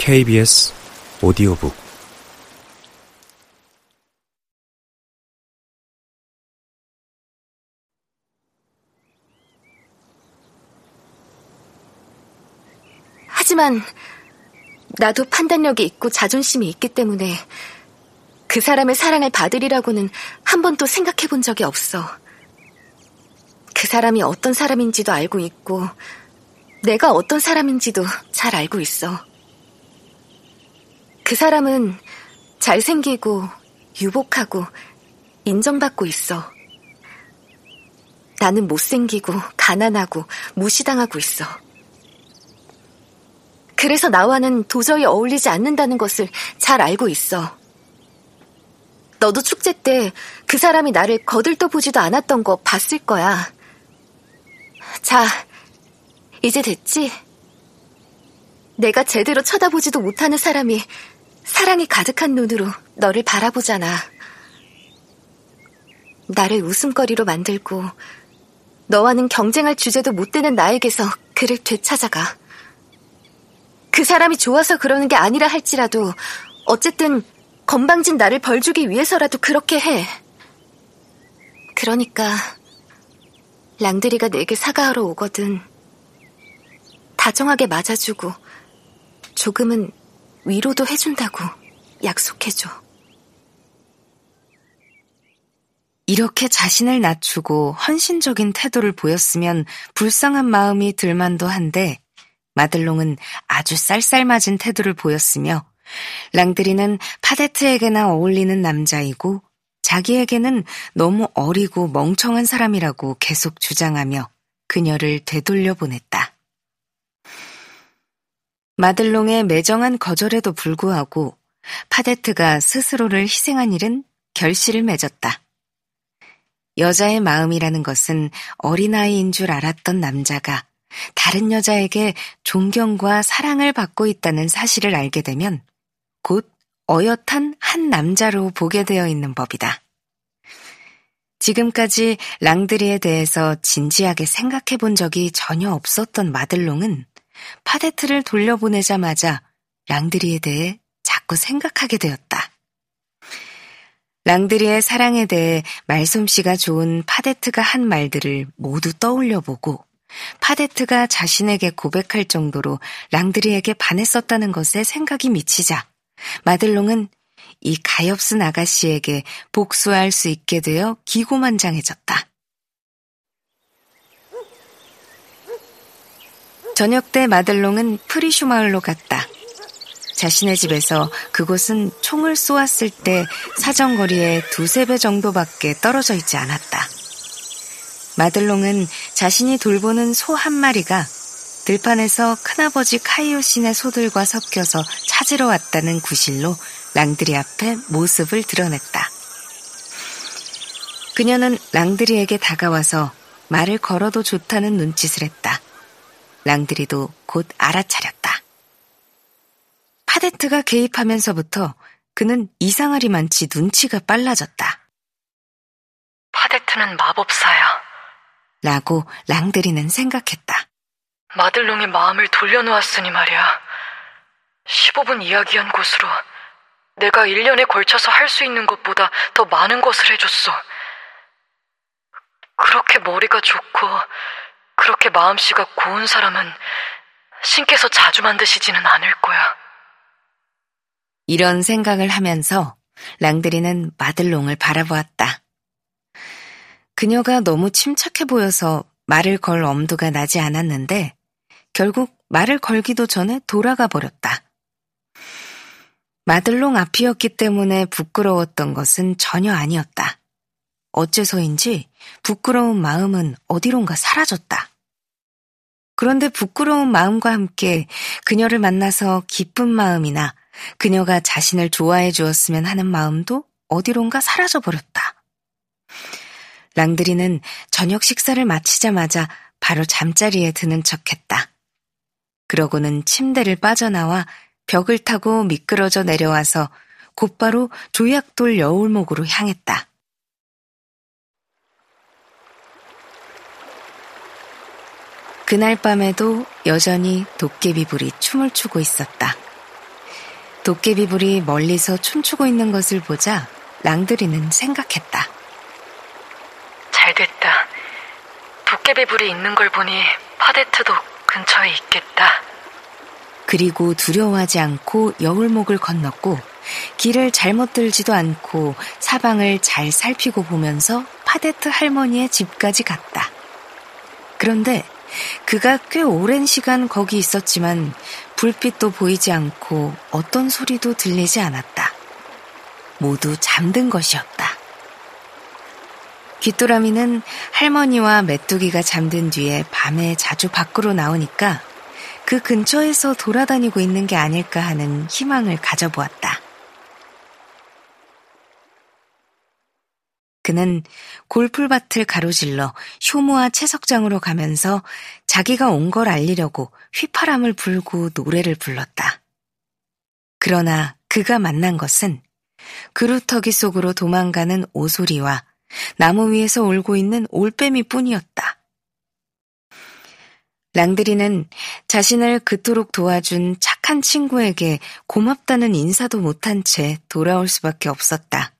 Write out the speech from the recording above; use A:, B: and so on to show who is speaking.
A: KBS 오디오북
B: 하지만 나도 판단력이 있고 자존심이 있기 때문에 그 사람의 사랑을 받으리라고는 한 번도 생각해 본 적이 없어. 그 사람이 어떤 사람인지도 알고 있고, 내가 어떤 사람인지도 잘 알고 있어. 그 사람은 잘생기고, 유복하고, 인정받고 있어. 나는 못생기고, 가난하고, 무시당하고 있어. 그래서 나와는 도저히 어울리지 않는다는 것을 잘 알고 있어. 너도 축제 때 그 사람이 나를 거들떠 보지도 않았던 거 봤을 거야. 자, 이제 됐지? 내가 제대로 쳐다보지도 못하는 사람이 사랑이 가득한 눈으로 너를 바라보잖아. 나를 웃음거리로 만들고 너와는 경쟁할 주제도 못 되는 나에게서 그를 되찾아가. 그 사람이 좋아서 그러는 게 아니라 할지라도 어쨌든 건방진 나를 벌주기 위해서라도 그렇게 해. 그러니까 랑드리가 내게 사과하러 오거든. 다정하게 맞아주고 조금은 위로도 해준다고 약속해줘.
C: 이렇게 자신을 낮추고 헌신적인 태도를 보였으면 불쌍한 마음이 들만도 한데 마들롱은 아주 쌀쌀맞은 태도를 보였으며 랑드리는 파데트에게나 어울리는 남자이고 자기에게는 너무 어리고 멍청한 사람이라고 계속 주장하며 그녀를 되돌려 보냈다. 마들롱의 매정한 거절에도 불구하고 파데트가 스스로를 희생한 일은 결실을 맺었다. 여자의 마음이라는 것은 어린아이인 줄 알았던 남자가 다른 여자에게 존경과 사랑을 받고 있다는 사실을 알게 되면 곧 어엿한 한 남자로 보게 되어 있는 법이다. 지금까지 랑드리에 대해서 진지하게 생각해 본 적이 전혀 없었던 마들롱은 파데트를 돌려보내자마자 랑드리에 대해 자꾸 생각하게 되었다. 랑드리의 사랑에 대해 말솜씨가 좋은 파데트가 한 말들을 모두 떠올려 보고 파데트가 자신에게 고백할 정도로 랑드리에게 반했었다는 것에 생각이 미치자 마들롱은 이 가엾은 아가씨에게 복수할 수 있게 되어 기고만장해졌다. 저녁 때 마들롱은 프리슈 마을로 갔다. 자신의 집에서 그곳은 총을 쏘았을 때 사정거리에 두세 배 정도밖에 떨어져 있지 않았다. 마들롱은 자신이 돌보는 소 한 마리가 들판에서 큰아버지 카이오신의 소들과 섞여서 찾으러 왔다는 구실로 랑드리 앞에 모습을 드러냈다. 그녀는 랑드리에게 다가와서 말을 걸어도 좋다는 눈짓을 했다. 랑드리도 곧 알아차렸다. 파데트가 개입하면서부터 그는 이상하리만치 눈치가 빨라졌다.
D: 파데트는 마법사야.
C: 라고 랑드리는 생각했다.
D: 마들롱의 마음을 돌려놓았으니 말이야. 15분 이야기한 곳으로 내가 1년에 걸쳐서 할 수 있는 것보다 더 많은 것을 해줬어. 그렇게 머리가 좋고 그렇게 마음씨가 고운 사람은 신께서 자주 만드시지는 않을 거야.
C: 이런 생각을 하면서 랑드리는 마들롱을 바라보았다. 그녀가 너무 침착해 보여서 말을 걸 엄두가 나지 않았는데 결국 말을 걸기도 전에 돌아가 버렸다. 마들롱 앞이었기 때문에 부끄러웠던 것은 전혀 아니었다. 어째서인지 부끄러운 마음은 어디론가 사라졌다. 그런데 부끄러운 마음과 함께 그녀를 만나서 기쁜 마음이나 그녀가 자신을 좋아해 주었으면 하는 마음도 어디론가 사라져 버렸다. 랑드리는 저녁 식사를 마치자마자 바로 잠자리에 드는 척 했다. 그러고는 침대를 빠져나와 벽을 타고 미끄러져 내려와서 곧바로 조약돌 여울목으로 향했다. 그날 밤에도 여전히 도깨비불이 춤을 추고 있었다. 도깨비불이 멀리서 춤추고 있는 것을 보자 랑드리는 생각했다.
D: 잘 됐다. 도깨비불이 있는 걸 보니 파데트도 근처에 있겠다.
C: 그리고 두려워하지 않고 여울목을 건넜고 길을 잘못 들지도 않고 사방을 잘 살피고 보면서 파데트 할머니의 집까지 갔다. 그런데 그가 꽤 오랜 시간 거기 있었지만 불빛도 보이지 않고 어떤 소리도 들리지 않았다. 모두 잠든 것이었다. 귀뚜라미는 할머니와 메뚜기가 잠든 뒤에 밤에 자주 밖으로 나오니까 그 근처에서 돌아다니고 있는 게 아닐까 하는 희망을 가져보았다. 그는 골풀밭을 가로질러 효모와 채석장으로 가면서 자기가 온 걸 알리려고 휘파람을 불고 노래를 불렀다. 그러나 그가 만난 것은 그루터기 속으로 도망가는 오소리와 나무 위에서 울고 있는 올빼미 뿐이었다. 랑드리는 자신을 그토록 도와준 착한 친구에게 고맙다는 인사도 못한 채 돌아올 수밖에 없었다.